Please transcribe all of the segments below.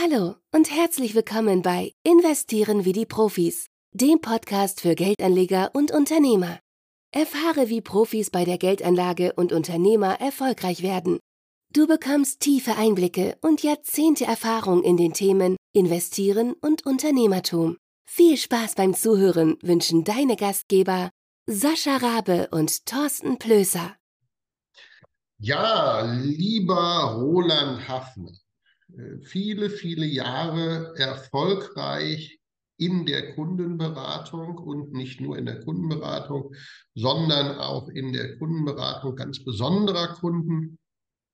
Hallo und herzlich willkommen bei Investieren wie die Profis, dem Podcast für Geldanleger und Unternehmer. Erfahre, wie Profis bei der Geldanlage und Unternehmer erfolgreich werden. Du bekommst tiefe Einblicke und Jahrzehnte Erfahrung in den Themen Investieren und Unternehmertum. Viel Spaß beim Zuhören wünschen deine Gastgeber Sascha Rabe und Thorsten Plöser. Ja, lieber Roland Hafner, äh, viele, viele Jahre erfolgreich in der Kundenberatung und nicht nur in der Kundenberatung, sondern auch in der Kundenberatung ganz besonderer Kunden,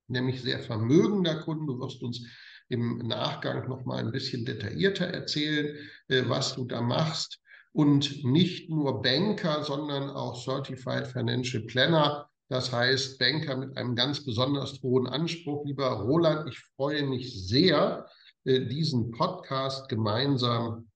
nämlich sehr vermögender Kunden. Du wirst uns im Nachgang noch mal ein bisschen detaillierter erzählen, äh, was du da machst und nicht nur Banker, sondern auch Certified Financial Planner. Das heißt, Banker mit einem ganz besonders hohen Anspruch. Lieber Roland, ich freue mich sehr, äh, diesen Podcast gemeinsam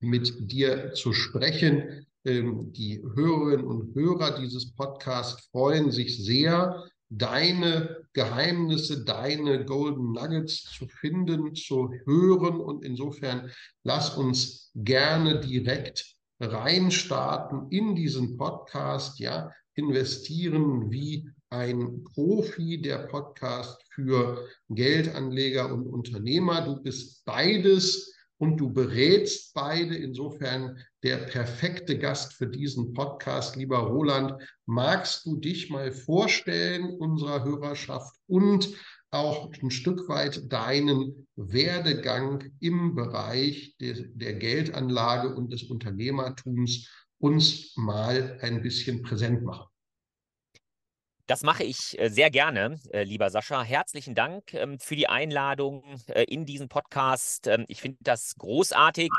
mit dir zu sprechen. Ähm, die Hörerinnen und Hörer dieses Podcasts freuen sich sehr, deine Geheimnisse, deine Golden Nuggets zu finden, zu hören. Und insofern lass uns gerne direkt reinstarten in diesen Podcast, ja, investieren wie ein Profi der Podcast für Geldanleger und Unternehmer. Du bist beides und du berätst beide. Insofern der perfekte Gast für diesen Podcast. Lieber Roland, magst du dich mal vorstellen unserer Hörerschaft und auch ein Stück weit deinen Werdegang im Bereich de, der Geldanlage und des Unternehmertums uns mal ein bisschen präsent machen? Das mache ich äh, sehr gerne, äh, lieber Sascha. Herzlichen Dank ähm, für die Einladung äh, in diesen Podcast. Ähm, ich finde das großartig,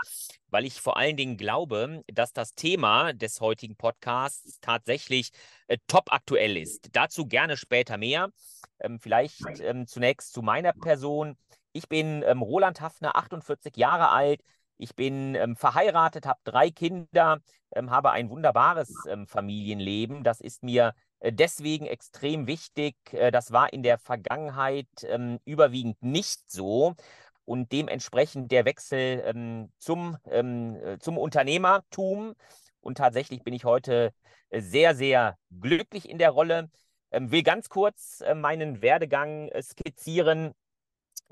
weil ich vor allen Dingen glaube, dass das Thema des heutigen Podcasts tatsächlich top aktuell ist. Dazu gerne später mehr. Ähm, vielleicht zunächst zu meiner Person. Ich bin Roland Hafner, 48 Jahre alt. Ich bin verheiratet, habe drei Kinder, habe ein wunderbares Familienleben. Das ist mir äh, deswegen extrem wichtig. Äh, das war in der Vergangenheit ähm, überwiegend nicht so. Und dementsprechend der Wechsel ähm, zum, ähm, äh, zum Unternehmertum. Und tatsächlich bin ich heute sehr, sehr glücklich in der Rolle. Ähm, will ganz kurz äh, meinen Werdegang äh, skizzieren.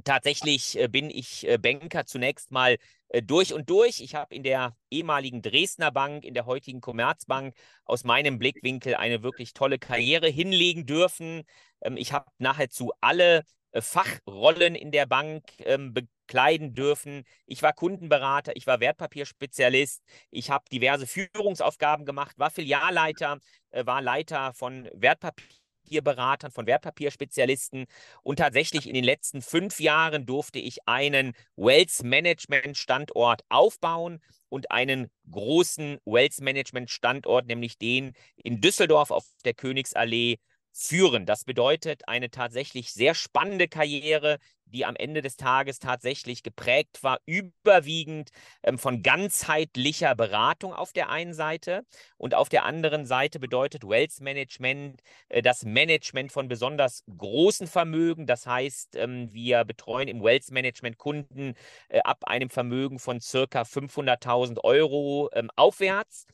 Tatsächlich äh, bin ich äh, Banker zunächst mal äh, durch und durch. Ich habe in der ehemaligen Dresdner Bank, in der heutigen Commerzbank aus meinem Blickwinkel eine wirklich tolle Karriere hinlegen dürfen. Ähm, ich habe nahezu alle Fachrollen in der Bank ähm, bekleiden dürfen. Ich war Kundenberater, ich war Wertpapierspezialist, ich habe diverse Führungsaufgaben gemacht, war Filialleiter, war Leiter von Wertpapier Wertpapierberatern, von Wertpapierspezialisten. Und tatsächlich in den letzten fünf Jahren durfte ich einen Wealth Management Standort aufbauen und einen großen Wealth Management Standort, nämlich den in Düsseldorf auf der Königsallee führen. Das bedeutet eine tatsächlich sehr spannende Karriere, die am Ende des Tages tatsächlich geprägt war, überwiegend ähm, von ganzheitlicher Beratung auf der einen Seite und auf der anderen Seite bedeutet Wealth Management äh, das Management von besonders großen Vermögen. Das heißt, ähm, wir betreuen im Wealth Management Kunden äh, ab einem Vermögen von circa 500.000 Euro ähm, aufwärts.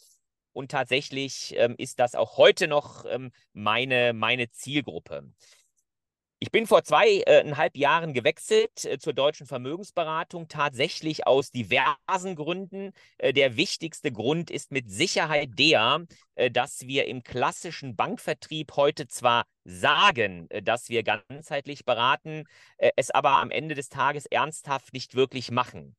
Und tatsächlich ähm, ist das auch heute noch ähm, meine, meine Zielgruppe. Ich bin vor zweieinhalb Jahren gewechselt äh, zur deutschen Vermögensberatung, tatsächlich aus diversen Gründen. Äh, der wichtigste Grund ist mit Sicherheit der, äh, dass wir im klassischen Bankvertrieb heute zwar sagen, äh, dass wir ganzheitlich beraten, äh, es aber am Ende des Tages ernsthaft nicht wirklich machen.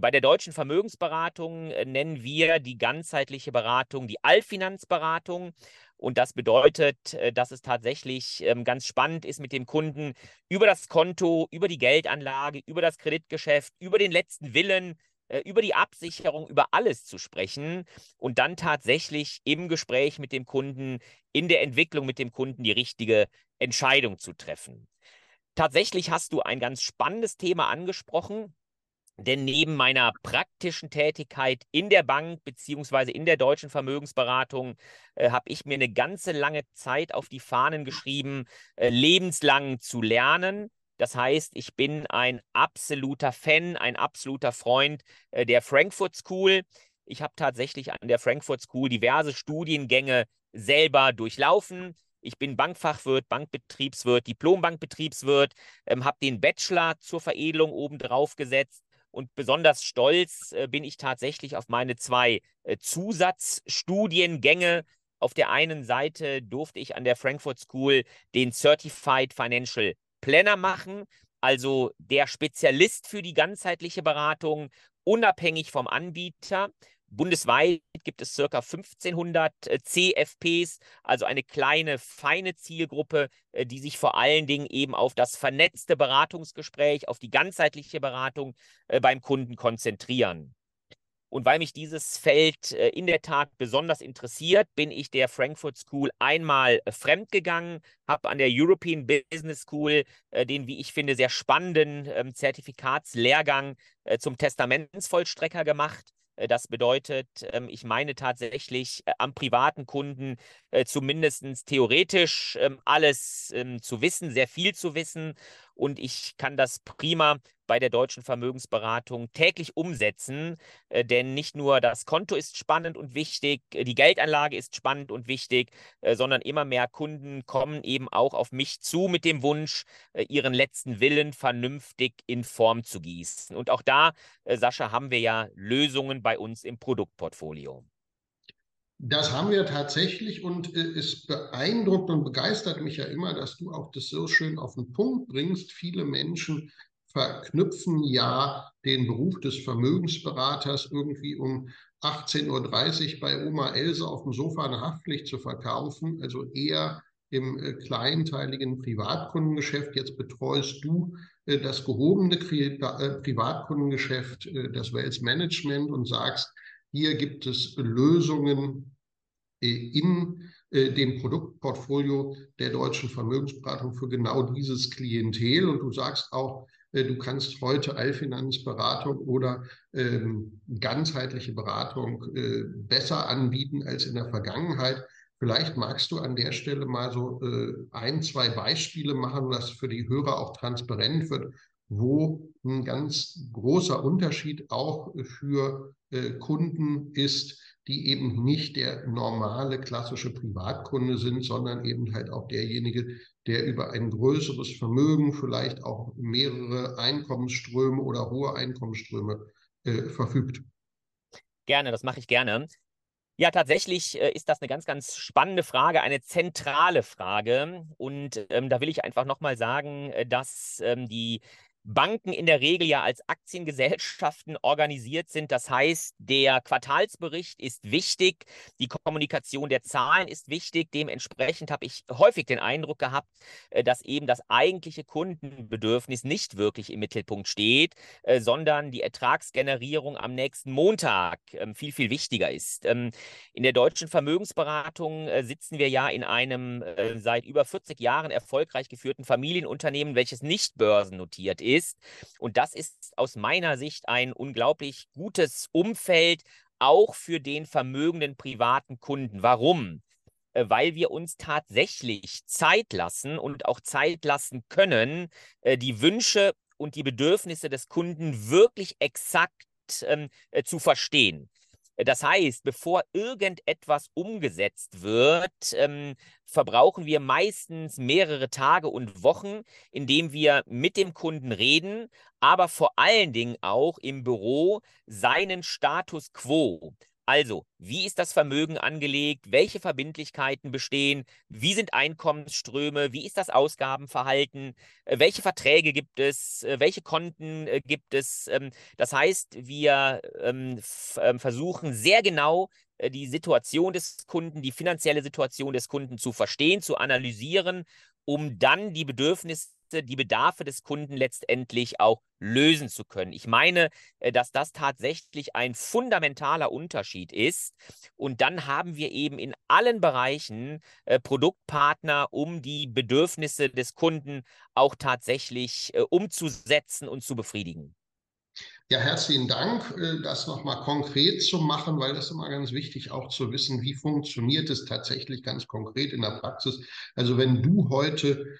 Bei der deutschen Vermögensberatung nennen wir die ganzheitliche Beratung die Allfinanzberatung. Und das bedeutet, äh, dass es tatsächlich ähm, ganz spannend ist, mit dem Kunden über das Konto, über die Geldanlage, über das Kreditgeschäft, über den letzten Willen, äh, über die Absicherung, über alles zu sprechen und dann tatsächlich im Gespräch mit dem Kunden, in der Entwicklung mit dem Kunden die richtige Entscheidung zu treffen. Tatsächlich hast du ein ganz spannendes Thema angesprochen, denn neben meiner praktischen Tätigkeit in der Bank beziehungsweise in der deutschen Vermögensberatung äh, habe ich mir eine ganze lange Zeit auf die Fahnen geschrieben, äh, lebenslang zu lernen. Das heißt, ich bin ein absoluter Fan, ein absoluter Freund äh, der Frankfurt School. Ich habe tatsächlich an der Frankfurt School diverse Studiengänge selber durchlaufen. Ich bin Bankfachwirt, Bankbetriebswirt, Diplombankbetriebswirt, ähm, habe den Bachelor zur Veredelung obendrauf gesetzt und besonders stolz äh, bin ich tatsächlich auf meine zwei äh, Zusatzstudiengänge. Auf der einen Seite durfte ich an der Frankfurt School den Certified Financial Planner machen, also der Spezialist für die ganzheitliche Beratung, unabhängig vom Anbieter. Bundesweit gibt es circa 1500 äh, CFPs, also eine kleine, feine Zielgruppe, äh, die sich vor allen Dingen eben auf das vernetzte Beratungsgespräch, auf die ganzheitliche Beratung äh, beim Kunden konzentrieren. Und weil mich dieses Feld in der Tat besonders interessiert, bin ich der Frankfurt School einmal fremdgegangen, habe an der European Business School den, wie ich finde, sehr spannenden ähm, Zertifikatslehrgang zum Testamentsvollstrecker gemacht das bedeutet, ähm, ich meine tatsächlich äh, am privaten Kunden äh, zumindest theoretisch ähm, alles ähm, zu wissen, sehr viel zu wissen. Und ich kann das prima bei der deutschen Vermögensberatung täglich umsetzen, äh, denn nicht nur das Konto ist spannend und wichtig, äh, die Geldanlage ist spannend und wichtig, äh, sondern immer mehr Kunden kommen eben auch auf mich zu mit dem Wunsch, ihren letzten Willen vernünftig in Form zu gießen. Und auch da, Sascha, haben wir ja Lösungen bei uns im Produktportfolio. Das haben wir tatsächlich und äh, es beeindruckt und begeistert mich ja immer, dass du auch das so schön auf den Punkt bringst. Viele Menschen verknüpfen ja den Beruf des Vermögensberaters irgendwie um 18.30 Uhr bei Oma Else auf dem Sofa eine Haftpflicht zu verkaufen, also eher im äh, kleinteiligen Privatkundengeschäft. Jetzt betreust du äh, das gehobene äh, Privatkundengeschäft, das Wealth Management und sagst, hier gibt es Lösungen in dem Produktportfolio der deutschen Vermögensberatung für genau dieses Klientel. Und du sagst auch, äh, du kannst heute Allfinanzberatung oder ähm, ganzheitliche Beratung äh, besser anbieten als in der Vergangenheit. Vielleicht magst du an der Stelle mal so äh, ein, zwei Beispiele machen, dass für die Hörer auch transparent wird, wo ein ganz großer Unterschied auch für äh, Kunden ist, die eben nicht der normale klassische Privatkunde sind, sondern eben halt auch derjenige, der über ein größeres Vermögen, vielleicht auch mehrere Einkommensströme oder hohe Einkommensströme äh, verfügt. Gerne, das mache ich gerne. Ja, tatsächlich äh, ist das eine ganz, ganz spannende Frage, eine zentrale Frage. Und ähm, da will ich einfach nochmal sagen, äh, dass ähm, die Banken in der Regel ja als Aktiengesellschaften organisiert sind. Das heißt, der Quartalsbericht ist wichtig, die Kommunikation der Zahlen ist wichtig. Dementsprechend habe ich häufig den Eindruck gehabt, äh, dass eben das eigentliche Kundenbedürfnis nicht wirklich im Mittelpunkt steht, äh, sondern die Ertragsgenerierung am nächsten Montag ähm, viel, viel wichtiger ist. Ähm, in der deutschen Vermögensberatung äh, sitzen wir ja in einem seit über 40 Jahren erfolgreich geführten Familienunternehmen, welches nicht börsennotiert ist ist. Und das ist aus meiner Sicht ein unglaublich gutes Umfeld, auch für den vermögenden privaten Kunden. Warum? Äh, weil wir uns tatsächlich Zeit lassen und auch Zeit lassen können, äh, die Wünsche und die Bedürfnisse des Kunden wirklich exakt ähm, äh, zu verstehen. Das heißt, bevor irgendetwas umgesetzt wird, ähm, verbrauchen wir meistens mehrere Tage und Wochen, indem wir mit dem Kunden reden, aber vor allen Dingen auch im Büro seinen Status quo, also, wie ist das Vermögen angelegt? Welche Verbindlichkeiten bestehen? Wie sind Einkommensströme? Wie ist das Ausgabenverhalten? Äh, welche Verträge gibt es? Äh, welche Konten äh, gibt es? Ähm, das heißt, wir ähm, ähm, versuchen sehr genau die Situation des Kunden, die finanzielle Situation des Kunden zu verstehen, zu analysieren, um dann die Bedürfnisse die Bedarfe des Kunden letztendlich auch lösen zu können. Ich meine, äh, dass das tatsächlich ein fundamentaler Unterschied ist. Und dann haben wir eben in allen Bereichen äh, Produktpartner, um die Bedürfnisse des Kunden auch tatsächlich äh, umzusetzen und zu befriedigen. Ja, herzlichen Dank, das nochmal konkret zu machen, weil das ist immer ganz wichtig, auch zu wissen, wie funktioniert es tatsächlich ganz konkret in der Praxis. Also wenn du heute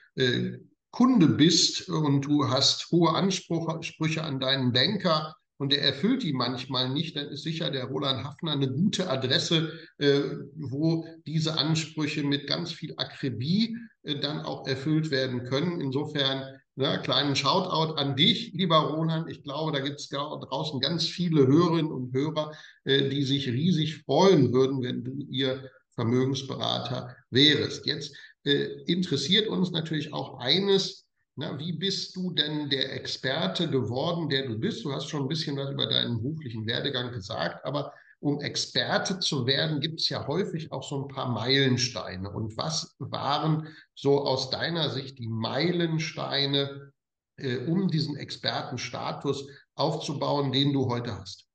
Kunde bist und du hast hohe Ansprüche an deinen Banker und der erfüllt die manchmal nicht, dann ist sicher der Roland Hafner eine gute Adresse, äh, wo diese Ansprüche mit ganz viel Akribie äh, dann auch erfüllt werden können. Insofern Ne, kleinen Shoutout an dich, lieber Roland. Ich glaube, da gibt es draußen ganz viele Hörerinnen und Hörer, äh, die sich riesig freuen würden, wenn du ihr Vermögensberater wärst. Jetzt äh, interessiert uns natürlich auch eines, na, wie bist du denn der Experte geworden, der du bist? Du hast schon ein bisschen was über deinen beruflichen Werdegang gesagt, aber um Experte zu werden, gibt es ja häufig auch so ein paar Meilensteine. Und was waren so aus deiner Sicht die Meilensteine, äh, um diesen Expertenstatus aufzubauen, den du heute hast?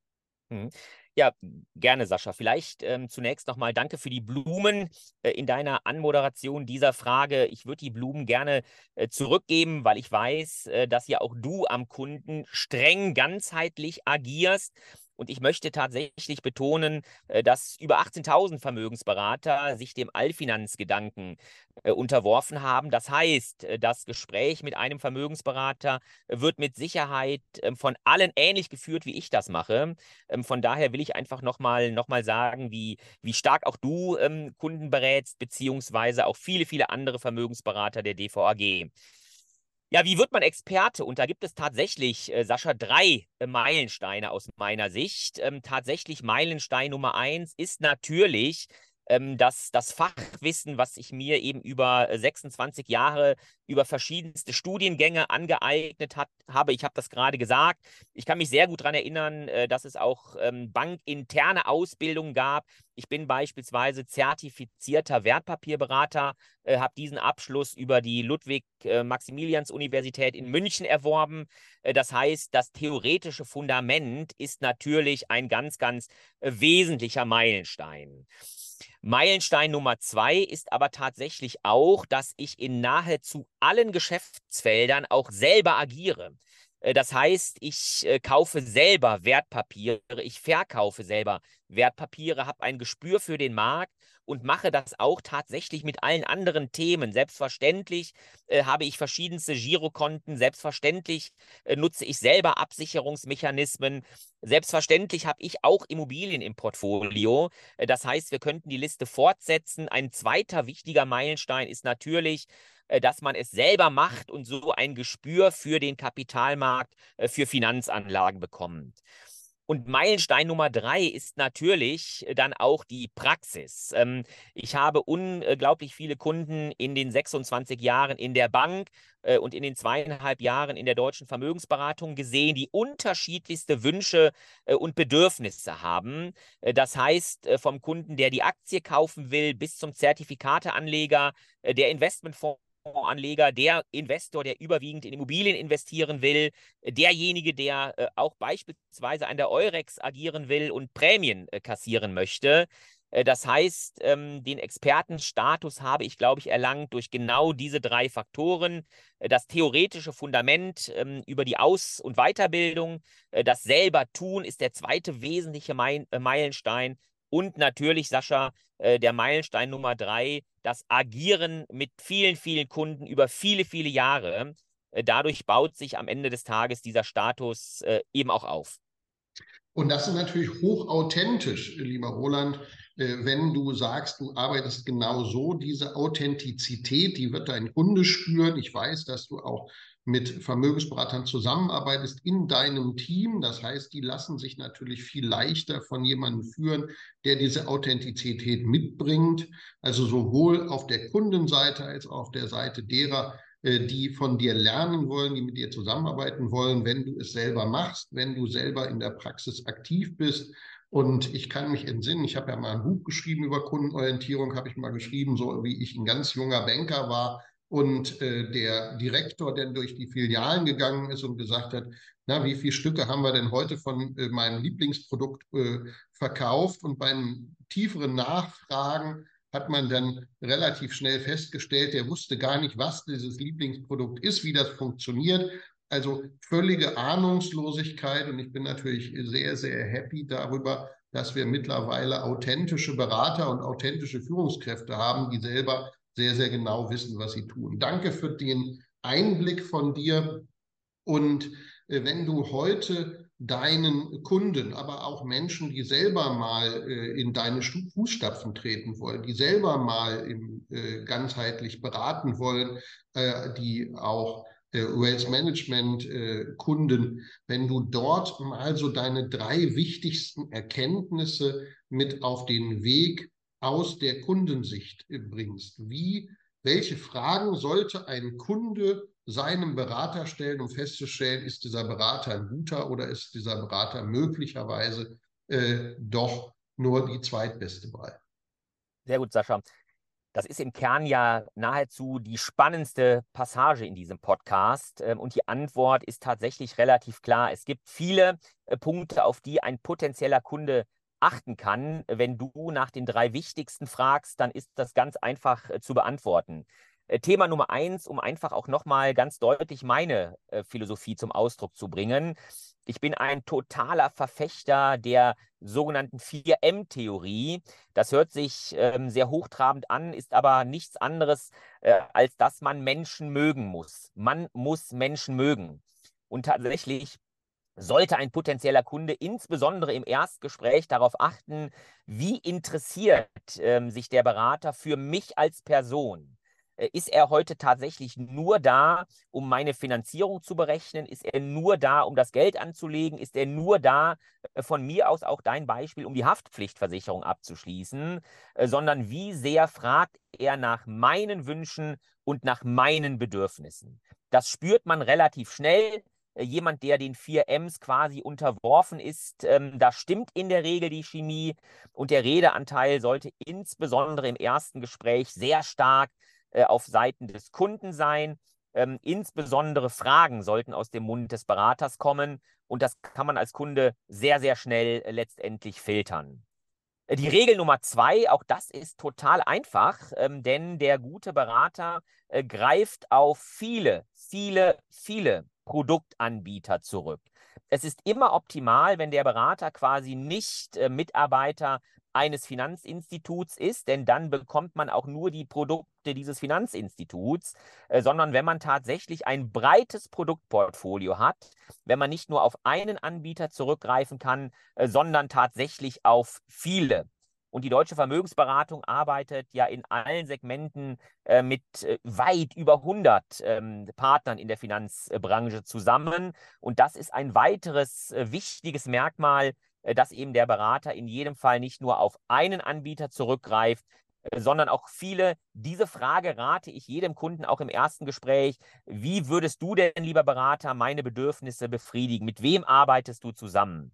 Ja, gerne, Sascha. Vielleicht ähm, zunächst nochmal danke für die Blumen äh, in deiner Anmoderation dieser Frage. Ich würde die Blumen gerne äh, zurückgeben, weil ich weiß, äh, dass ja auch du am Kunden streng ganzheitlich agierst und ich möchte tatsächlich betonen, äh, dass über 18.000 Vermögensberater sich dem Allfinanzgedanken äh, unterworfen haben. Das heißt, äh, das Gespräch mit einem Vermögensberater wird mit Sicherheit ähm, von allen ähnlich geführt, wie ich das mache. Ähm, von daher will ich einfach nochmal noch mal sagen, wie, wie stark auch du ähm, Kunden berätst, beziehungsweise auch viele, viele andere Vermögensberater der DVAG. Ja, wie wird man Experte? Und da gibt es tatsächlich, äh, Sascha, drei äh, Meilensteine aus meiner Sicht. Ähm, tatsächlich Meilenstein Nummer eins ist natürlich ähm, das, das Fachwissen, was ich mir eben über 26 äh, Jahre über verschiedenste Studiengänge angeeignet hat, habe. Ich habe das gerade gesagt. Ich kann mich sehr gut daran erinnern, äh, dass es auch ähm, bankinterne Ausbildungen gab. Ich bin beispielsweise zertifizierter Wertpapierberater, äh, habe diesen Abschluss über die Ludwig-Maximilians-Universität in München erworben. Äh, das heißt, das theoretische Fundament ist natürlich ein ganz, ganz äh, wesentlicher Meilenstein. Meilenstein Nummer zwei ist aber tatsächlich auch, dass ich in nahezu allen Geschäftsfeldern auch selber agiere. Äh, das heißt, ich äh, kaufe selber Wertpapiere, ich verkaufe selber Wertpapiere, habe ein Gespür für den Markt und mache das auch tatsächlich mit allen anderen Themen. Selbstverständlich äh, habe ich verschiedenste Girokonten, selbstverständlich äh, nutze ich selber Absicherungsmechanismen, selbstverständlich habe ich auch Immobilien im Portfolio. Äh, das heißt, wir könnten die Liste fortsetzen. Ein zweiter wichtiger Meilenstein ist natürlich, äh, dass man es selber macht und so ein Gespür für den Kapitalmarkt, äh, für Finanzanlagen bekommt. Und Meilenstein Nummer drei ist natürlich äh, dann auch die Praxis. Ähm, ich habe unglaublich viele Kunden in den 26 Jahren in der Bank und in den zweieinhalb Jahren in der deutschen Vermögensberatung gesehen, die unterschiedlichste Wünsche und Bedürfnisse haben. Das heißt, vom Kunden, der die Aktie kaufen will, bis zum Zertifikateanleger, der Investmentfonds Fondsanleger, der Investor, der überwiegend in Immobilien investieren will, derjenige, der äh, auch beispielsweise an der Eurex agieren will und Prämien äh, kassieren möchte. Äh, das heißt, ähm, den Expertenstatus habe ich, glaube ich, erlangt durch genau diese drei Faktoren. Äh, das theoretische Fundament ähm, über die Aus- und Weiterbildung, äh, das selber tun ist der zweite wesentliche Meilenstein. Und natürlich, Sascha, der Meilenstein Nummer drei, das Agieren mit vielen, vielen Kunden über viele, viele Jahre. Äh, dadurch baut sich am Ende des Tages dieser Status äh, eben auch auf. Und das ist natürlich hochauthentisch, lieber Roland, äh, wenn du sagst, du arbeitest genau so. Diese Authentizität, die wird dein Kunde spüren. Ich weiß, dass du auch mit Vermögensberatern zusammenarbeitest in deinem Team. Das heißt, die lassen sich natürlich viel leichter von jemandem führen, der diese Authentizität mitbringt. Also sowohl auf der Kundenseite als auch auf der Seite derer, äh, die von dir lernen wollen, die mit dir zusammenarbeiten wollen, wenn du es selber machst, wenn du selber in der Praxis aktiv bist. Und ich kann mich entsinnen, ich habe ja mal ein Buch geschrieben über Kundenorientierung, habe ich mal geschrieben, so wie ich ein ganz junger Banker war, und äh, der Direktor der durch die Filialen gegangen ist und gesagt hat, na, wie viele Stücke haben wir denn heute von äh, meinem Lieblingsprodukt äh, verkauft? Und beim tieferen Nachfragen hat man dann relativ schnell festgestellt, der wusste gar nicht, was dieses Lieblingsprodukt ist, wie das funktioniert. Also völlige Ahnungslosigkeit. Und ich bin natürlich sehr, sehr happy darüber, dass wir mittlerweile authentische Berater und authentische Führungskräfte haben, die selber sehr, sehr genau wissen, was sie tun. Danke für den Einblick von dir. Und äh, wenn du heute deinen Kunden, aber auch Menschen, die selber mal äh, in deine Fußstapfen treten wollen, die selber mal äh, ganzheitlich beraten wollen, die auch Wealth Management Kunden, wenn du dort mal so deine drei wichtigsten Erkenntnisse mit auf den Weg aus der Kundensicht bringst. Wie, welche Fragen sollte ein Kunde seinem Berater stellen, um festzustellen, ist dieser Berater ein guter oder ist dieser Berater möglicherweise äh, doch nur die zweitbeste Wahl. Sehr gut, Sascha. Das ist im Kern ja nahezu die spannendste Passage in diesem Podcast. Ähm, und die Antwort ist tatsächlich relativ klar. Es gibt viele äh, Punkte, auf die ein potenzieller Kunde achten kann. Wenn du nach den drei wichtigsten fragst, dann ist das ganz einfach äh, zu beantworten. Äh, Thema Nummer eins, um einfach auch nochmal ganz deutlich meine äh, Philosophie zum Ausdruck zu bringen. Ich bin ein totaler Verfechter der sogenannten 4M-Theorie. Das hört sich ähm, sehr hochtrabend an, ist aber nichts anderes, äh, als dass man Menschen mögen muss. Man muss Menschen mögen. Und tatsächlich sollte ein potenzieller Kunde insbesondere im Erstgespräch darauf achten, wie interessiert ähm, sich der Berater für mich als Person. Äh, ist er heute tatsächlich nur da, um meine Finanzierung zu berechnen? Ist er nur da, um das Geld anzulegen? Ist er nur da, äh, von mir aus auch dein Beispiel, um die Haftpflichtversicherung abzuschließen? Äh, sondern wie sehr fragt er nach meinen Wünschen und nach meinen Bedürfnissen? Das spürt man relativ schnell jemand, der den vier Ms quasi unterworfen ist, ähm, da stimmt in der Regel die Chemie und der Redeanteil sollte insbesondere im ersten Gespräch sehr stark äh, auf Seiten des Kunden sein. Ähm, insbesondere Fragen sollten aus dem Mund des Beraters kommen und das kann man als Kunde sehr, sehr schnell äh, letztendlich filtern. Äh, die Regel Nummer zwei, auch das ist total einfach, ähm, denn der gute Berater äh, greift auf viele, viele, viele Produktanbieter zurück. Es ist immer optimal, wenn der Berater quasi nicht äh, Mitarbeiter eines Finanzinstituts ist, denn dann bekommt man auch nur die Produkte dieses Finanzinstituts, äh, sondern wenn man tatsächlich ein breites Produktportfolio hat, wenn man nicht nur auf einen Anbieter zurückgreifen kann, äh, sondern tatsächlich auf viele. Und die deutsche Vermögensberatung arbeitet ja in allen Segmenten äh, mit äh, weit über 100 ähm, Partnern in der Finanzbranche zusammen. Und das ist ein weiteres äh, wichtiges Merkmal äh, dass eben der Berater in jedem Fall nicht nur auf einen Anbieter zurückgreift, äh, sondern auch viele. Diese Frage rate ich jedem Kunden auch im ersten Gespräch. Wie würdest du denn, lieber Berater, meine Bedürfnisse befriedigen? Mit wem arbeitest du zusammen?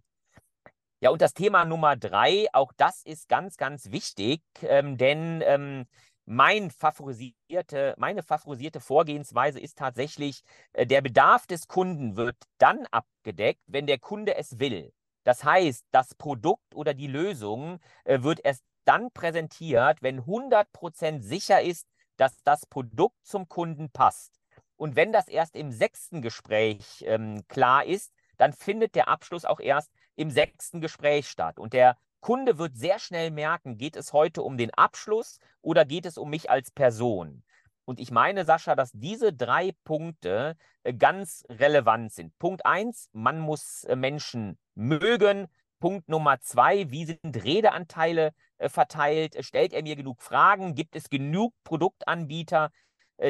Ja, und das Thema Nummer drei, auch das ist ganz, ganz wichtig, ähm, denn ähm, mein favorisierte, meine favorisierte Vorgehensweise ist tatsächlich, äh, der Bedarf des Kunden wird dann abgedeckt, wenn der Kunde es will. Das heißt, das Produkt oder die Lösung äh, wird erst dann präsentiert, wenn 100% sicher ist, dass das Produkt zum Kunden passt. Und wenn das erst im sechsten Gespräch ähm, klar ist, dann findet der Abschluss auch erst im sechsten Gespräch statt. Und der Kunde wird sehr schnell merken, geht es heute um den Abschluss oder geht es um mich als Person? Und ich meine, Sascha, dass diese drei Punkte äh, ganz relevant sind. Punkt eins, man muss äh, Menschen mögen. Punkt Nummer zwei, wie sind Redeanteile äh, verteilt? Stellt er mir genug Fragen? Gibt es genug Produktanbieter,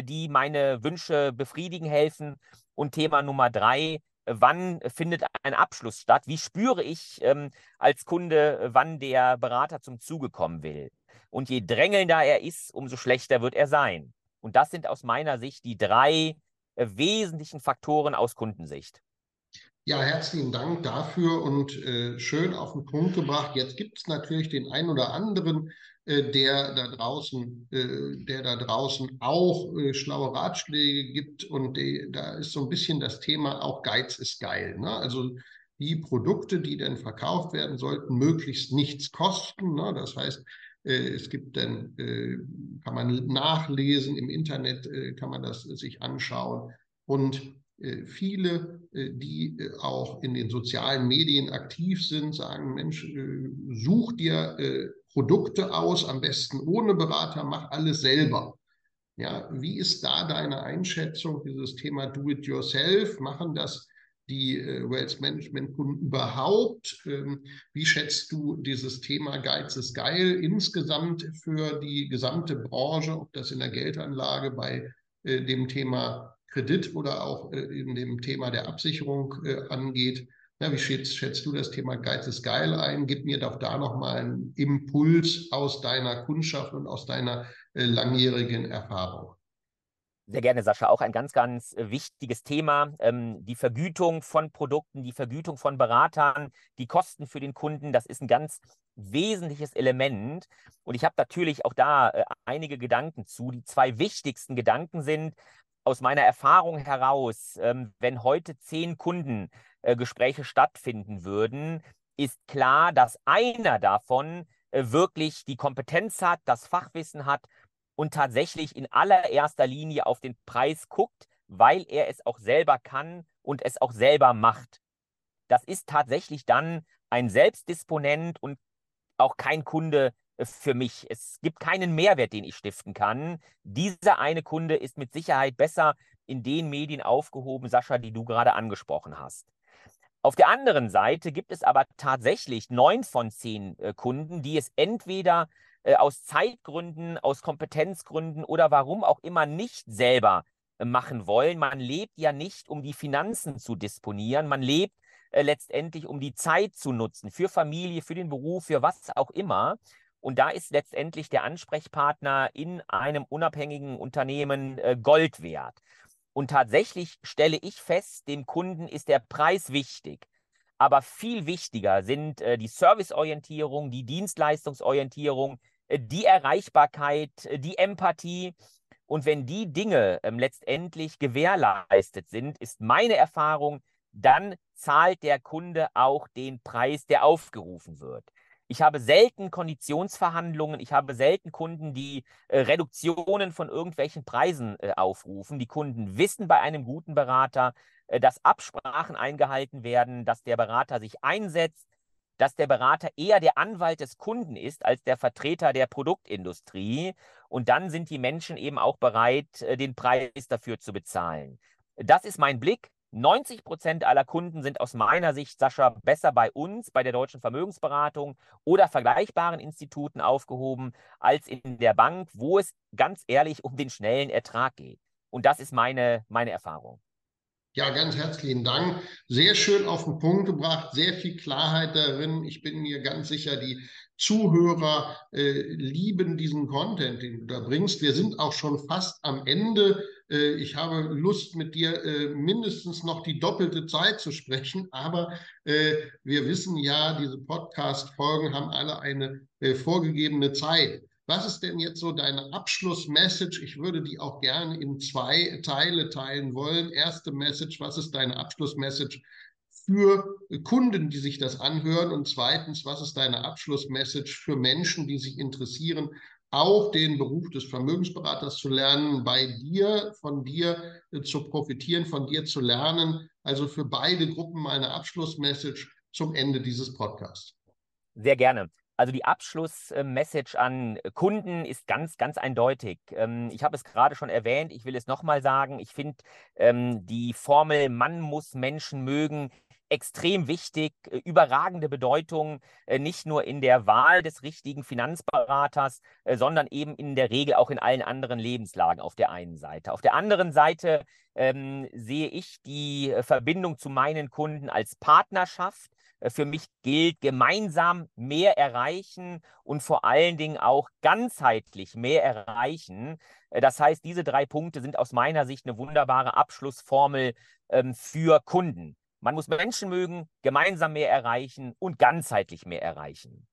die meine Wünsche befriedigen helfen? Und Thema Nummer drei, wann findet ein Abschluss statt? Wie spüre ich ähm, als Kunde, wann der Berater zum Zuge kommen will? Und je drängelnder er ist, umso schlechter wird er sein. Und das sind aus meiner Sicht die drei äh, wesentlichen Faktoren aus Kundensicht. Ja, herzlichen Dank dafür und äh, schön auf den Punkt gebracht. Jetzt gibt es natürlich den einen oder anderen, äh, der da draußen, äh, der da draußen auch äh, schlaue Ratschläge gibt und die, da ist so ein bisschen das Thema auch Geiz ist geil. Ne? Also die Produkte, die denn verkauft werden, sollten möglichst nichts kosten. Ne? Das heißt, äh, es gibt dann, äh, kann man nachlesen, im Internet kann man das sich anschauen. Und viele, die auch in den sozialen Medien aktiv sind, sagen, Mensch, such dir Produkte aus, am besten ohne Berater, mach alles selber. Ja, wie ist da deine Einschätzung, dieses Thema Do-it-yourself? Machen das die äh, Wealth Management Kunden überhaupt? Ähm, wie schätzt du dieses Thema Geiz ist geil insgesamt für die gesamte Branche, ob das in der Geldanlage bei äh, dem Thema Kredit oder auch äh, in dem Thema der Absicherung äh, angeht? Na, wie schätzt, schätzt, du das Thema Geiz ist geil ein? Gib mir doch da nochmal einen Impuls aus deiner Kundschaft und aus deiner äh, langjährigen Erfahrung. Sehr gerne, Sascha. Auch ein ganz, ganz wichtiges Thema. Ähm, die Vergütung von Produkten, die Vergütung von Beratern, die Kosten für den Kunden, das ist ein ganz wesentliches Element. Und ich habe natürlich auch da äh, einige Gedanken zu. Die zwei wichtigsten Gedanken sind aus meiner Erfahrung heraus, ähm, wenn heute zehn Kundengespräche äh, stattfinden würden, ist klar, dass einer davon äh, wirklich die Kompetenz hat, das Fachwissen hat und tatsächlich in allererster Linie auf den Preis guckt, weil er es auch selber kann und es auch selber macht. Das ist tatsächlich dann ein Selbstdisponent und auch kein Kunde für mich. Es gibt keinen Mehrwert, den ich stiften kann. Dieser eine Kunde ist mit Sicherheit besser in den Medien aufgehoben, Sascha, die du gerade angesprochen hast. Auf der anderen Seite gibt es aber tatsächlich neun von zehn äh, Kunden, die es entweder äh, aus Zeitgründen, aus Kompetenzgründen oder warum auch immer nicht selber äh, machen wollen. Man lebt ja nicht, um die Finanzen zu disponieren. Man lebt äh, letztendlich, um die Zeit zu nutzen für Familie, für den Beruf, für was auch immer. Und da ist letztendlich der Ansprechpartner in einem unabhängigen Unternehmen äh, Gold wert. Und tatsächlich stelle ich fest, dem Kunden ist der Preis wichtig. Aber viel wichtiger sind äh, die Serviceorientierung, die Dienstleistungsorientierung, äh, die Erreichbarkeit, äh, die Empathie. Und wenn die Dinge ähm, letztendlich gewährleistet sind, ist meine Erfahrung, dann zahlt der Kunde auch den Preis, der aufgerufen wird. Ich habe selten Konditionsverhandlungen, ich habe selten Kunden, die äh, Reduktionen von irgendwelchen Preisen äh, aufrufen. Die Kunden wissen bei einem guten Berater, äh, dass Absprachen eingehalten werden, dass der Berater sich einsetzt, dass der Berater eher der Anwalt des Kunden ist als der Vertreter der Produktindustrie. Und dann sind die Menschen eben auch bereit, äh, den Preis dafür zu bezahlen. Das ist mein Blick. 90 Prozent aller Kunden sind aus meiner Sicht, Sascha, besser bei uns, bei der Deutschen Vermögensberatung oder vergleichbaren Instituten aufgehoben, als in der Bank, wo es ganz ehrlich um den schnellen Ertrag geht. Und das ist meine, meine Erfahrung. Ja, ganz herzlichen Dank. Sehr schön auf den Punkt gebracht, sehr viel Klarheit darin. Ich bin mir ganz sicher, die Zuhörer äh, lieben diesen Content, den du da bringst. Wir sind auch schon fast am Ende. Äh, ich habe Lust, mit dir äh, mindestens noch die doppelte Zeit zu sprechen, aber äh, wir wissen ja, diese Podcast-Folgen haben alle eine äh, vorgegebene Zeit. Was ist denn jetzt so deine Abschlussmessage? Ich würde die auch gerne in zwei Teile teilen wollen. Erste Message, was ist deine Abschlussmessage für Kunden, die sich das anhören? Und zweitens, was ist deine Abschlussmessage für Menschen, die sich interessieren, auch den Beruf des Vermögensberaters zu lernen, bei dir, von dir äh, zu profitieren, von dir zu lernen? Also für beide Gruppen meine Abschlussmessage zum Ende dieses Podcasts. Sehr gerne. Also die Abschlussmessage an Kunden ist ganz, ganz eindeutig. Ähm, ich habe es gerade schon erwähnt, ich will es nochmal sagen. Ich finde ähm, die Formel, man muss Menschen mögen, extrem wichtig, äh, überragende Bedeutung, äh, nicht nur in der Wahl des richtigen Finanzberaters, äh, sondern eben in der Regel auch in allen anderen Lebenslagen auf der einen Seite. Auf der anderen Seite ähm, sehe ich die Verbindung zu meinen Kunden als Partnerschaft. Äh, für mich gilt, gemeinsam mehr erreichen und vor allen Dingen auch ganzheitlich mehr erreichen. Äh, das heißt, diese drei Punkte sind aus meiner Sicht eine wunderbare Abschlussformel ähm, für Kunden. Man muss Menschen mögen, gemeinsam mehr erreichen und ganzheitlich mehr erreichen.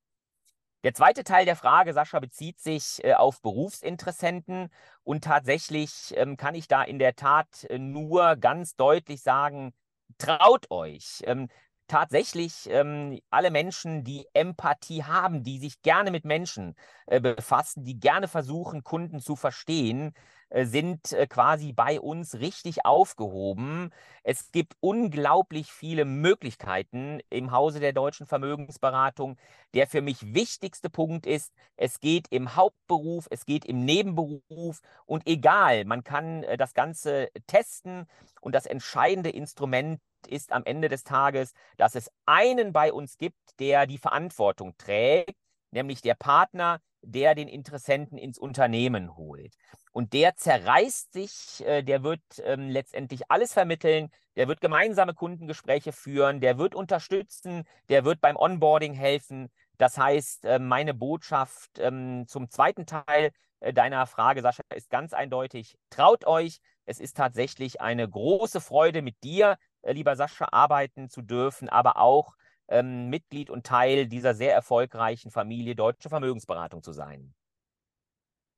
Der zweite Teil der Frage, Sascha, bezieht sich äh, auf Berufsinteressenten und tatsächlich ähm, kann ich da in der Tat äh, nur ganz deutlich sagen, traut euch. Ähm, tatsächlich ähm, alle Menschen, die Empathie haben, die sich gerne mit Menschen äh, befassen, die gerne versuchen, Kunden zu verstehen, äh, sind äh, quasi bei uns richtig aufgehoben. Es gibt unglaublich viele Möglichkeiten im Hause der deutschen Vermögensberatung. Der für mich wichtigste Punkt ist, es geht im Hauptberuf, es geht im Nebenberuf und egal, man kann äh, das Ganze testen und das entscheidende Instrument ist am Ende des Tages, dass es einen bei uns gibt, der die Verantwortung trägt, nämlich der Partner, der den Interessenten ins Unternehmen holt. Und der zerreißt sich, äh, der wird ähm, letztendlich alles vermitteln, der wird gemeinsame Kundengespräche führen, der wird unterstützen, der wird beim Onboarding helfen. Das heißt, äh, meine Botschaft ähm, zum zweiten Teil äh, deiner Frage, Sascha, ist ganz eindeutig, traut euch. Es ist tatsächlich eine große Freude, mit dir, lieber Sascha, arbeiten zu dürfen, aber auch ähm, Mitglied und Teil dieser sehr erfolgreichen Familie Deutsche Vermögensberatung zu sein.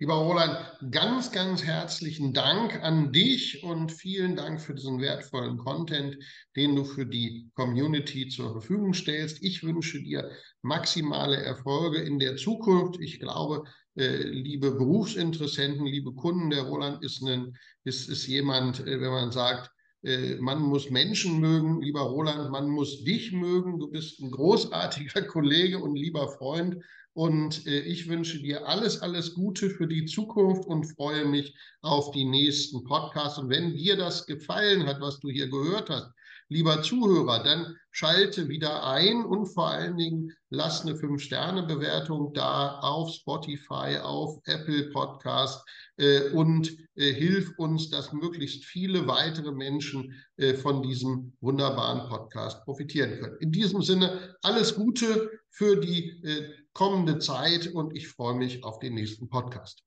Lieber Roland, ganz, ganz herzlichen Dank an dich und vielen Dank für diesen wertvollen Content, den du für die Community zur Verfügung stellst. Ich wünsche dir maximale Erfolge in der Zukunft. Ich glaube, äh, liebe Berufsinteressenten, liebe Kunden, der Roland ist, ein, ist, ist jemand, äh, wenn man sagt, äh, man muss Menschen mögen, lieber Roland, man muss dich mögen. Du bist ein großartiger Kollege und lieber Freund. Und äh, ich wünsche dir alles, alles Gute für die Zukunft und freue mich auf die nächsten Podcasts. Und wenn dir das gefallen hat, was du hier gehört hast, lieber Zuhörer, dann schalte wieder ein und vor allen Dingen lass eine 5-Sterne-Bewertung da auf Spotify, auf Apple Podcast äh, und äh, hilf uns, dass möglichst viele weitere Menschen äh, von diesem wunderbaren Podcast profitieren können. In diesem Sinne alles Gute für die äh, kommende Zeit und ich freue mich auf den nächsten Podcast.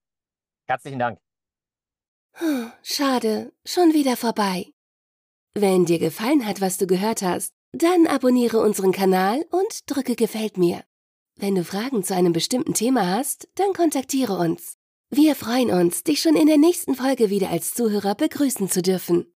Herzlichen Dank. Schade, schon wieder vorbei. Wenn dir gefallen hat, was du gehört hast, dann abonniere unseren Kanal und drücke Gefällt mir. Wenn du Fragen zu einem bestimmten Thema hast, dann kontaktiere uns. Wir freuen uns, dich schon in der nächsten Folge wieder als Zuhörer begrüßen zu dürfen.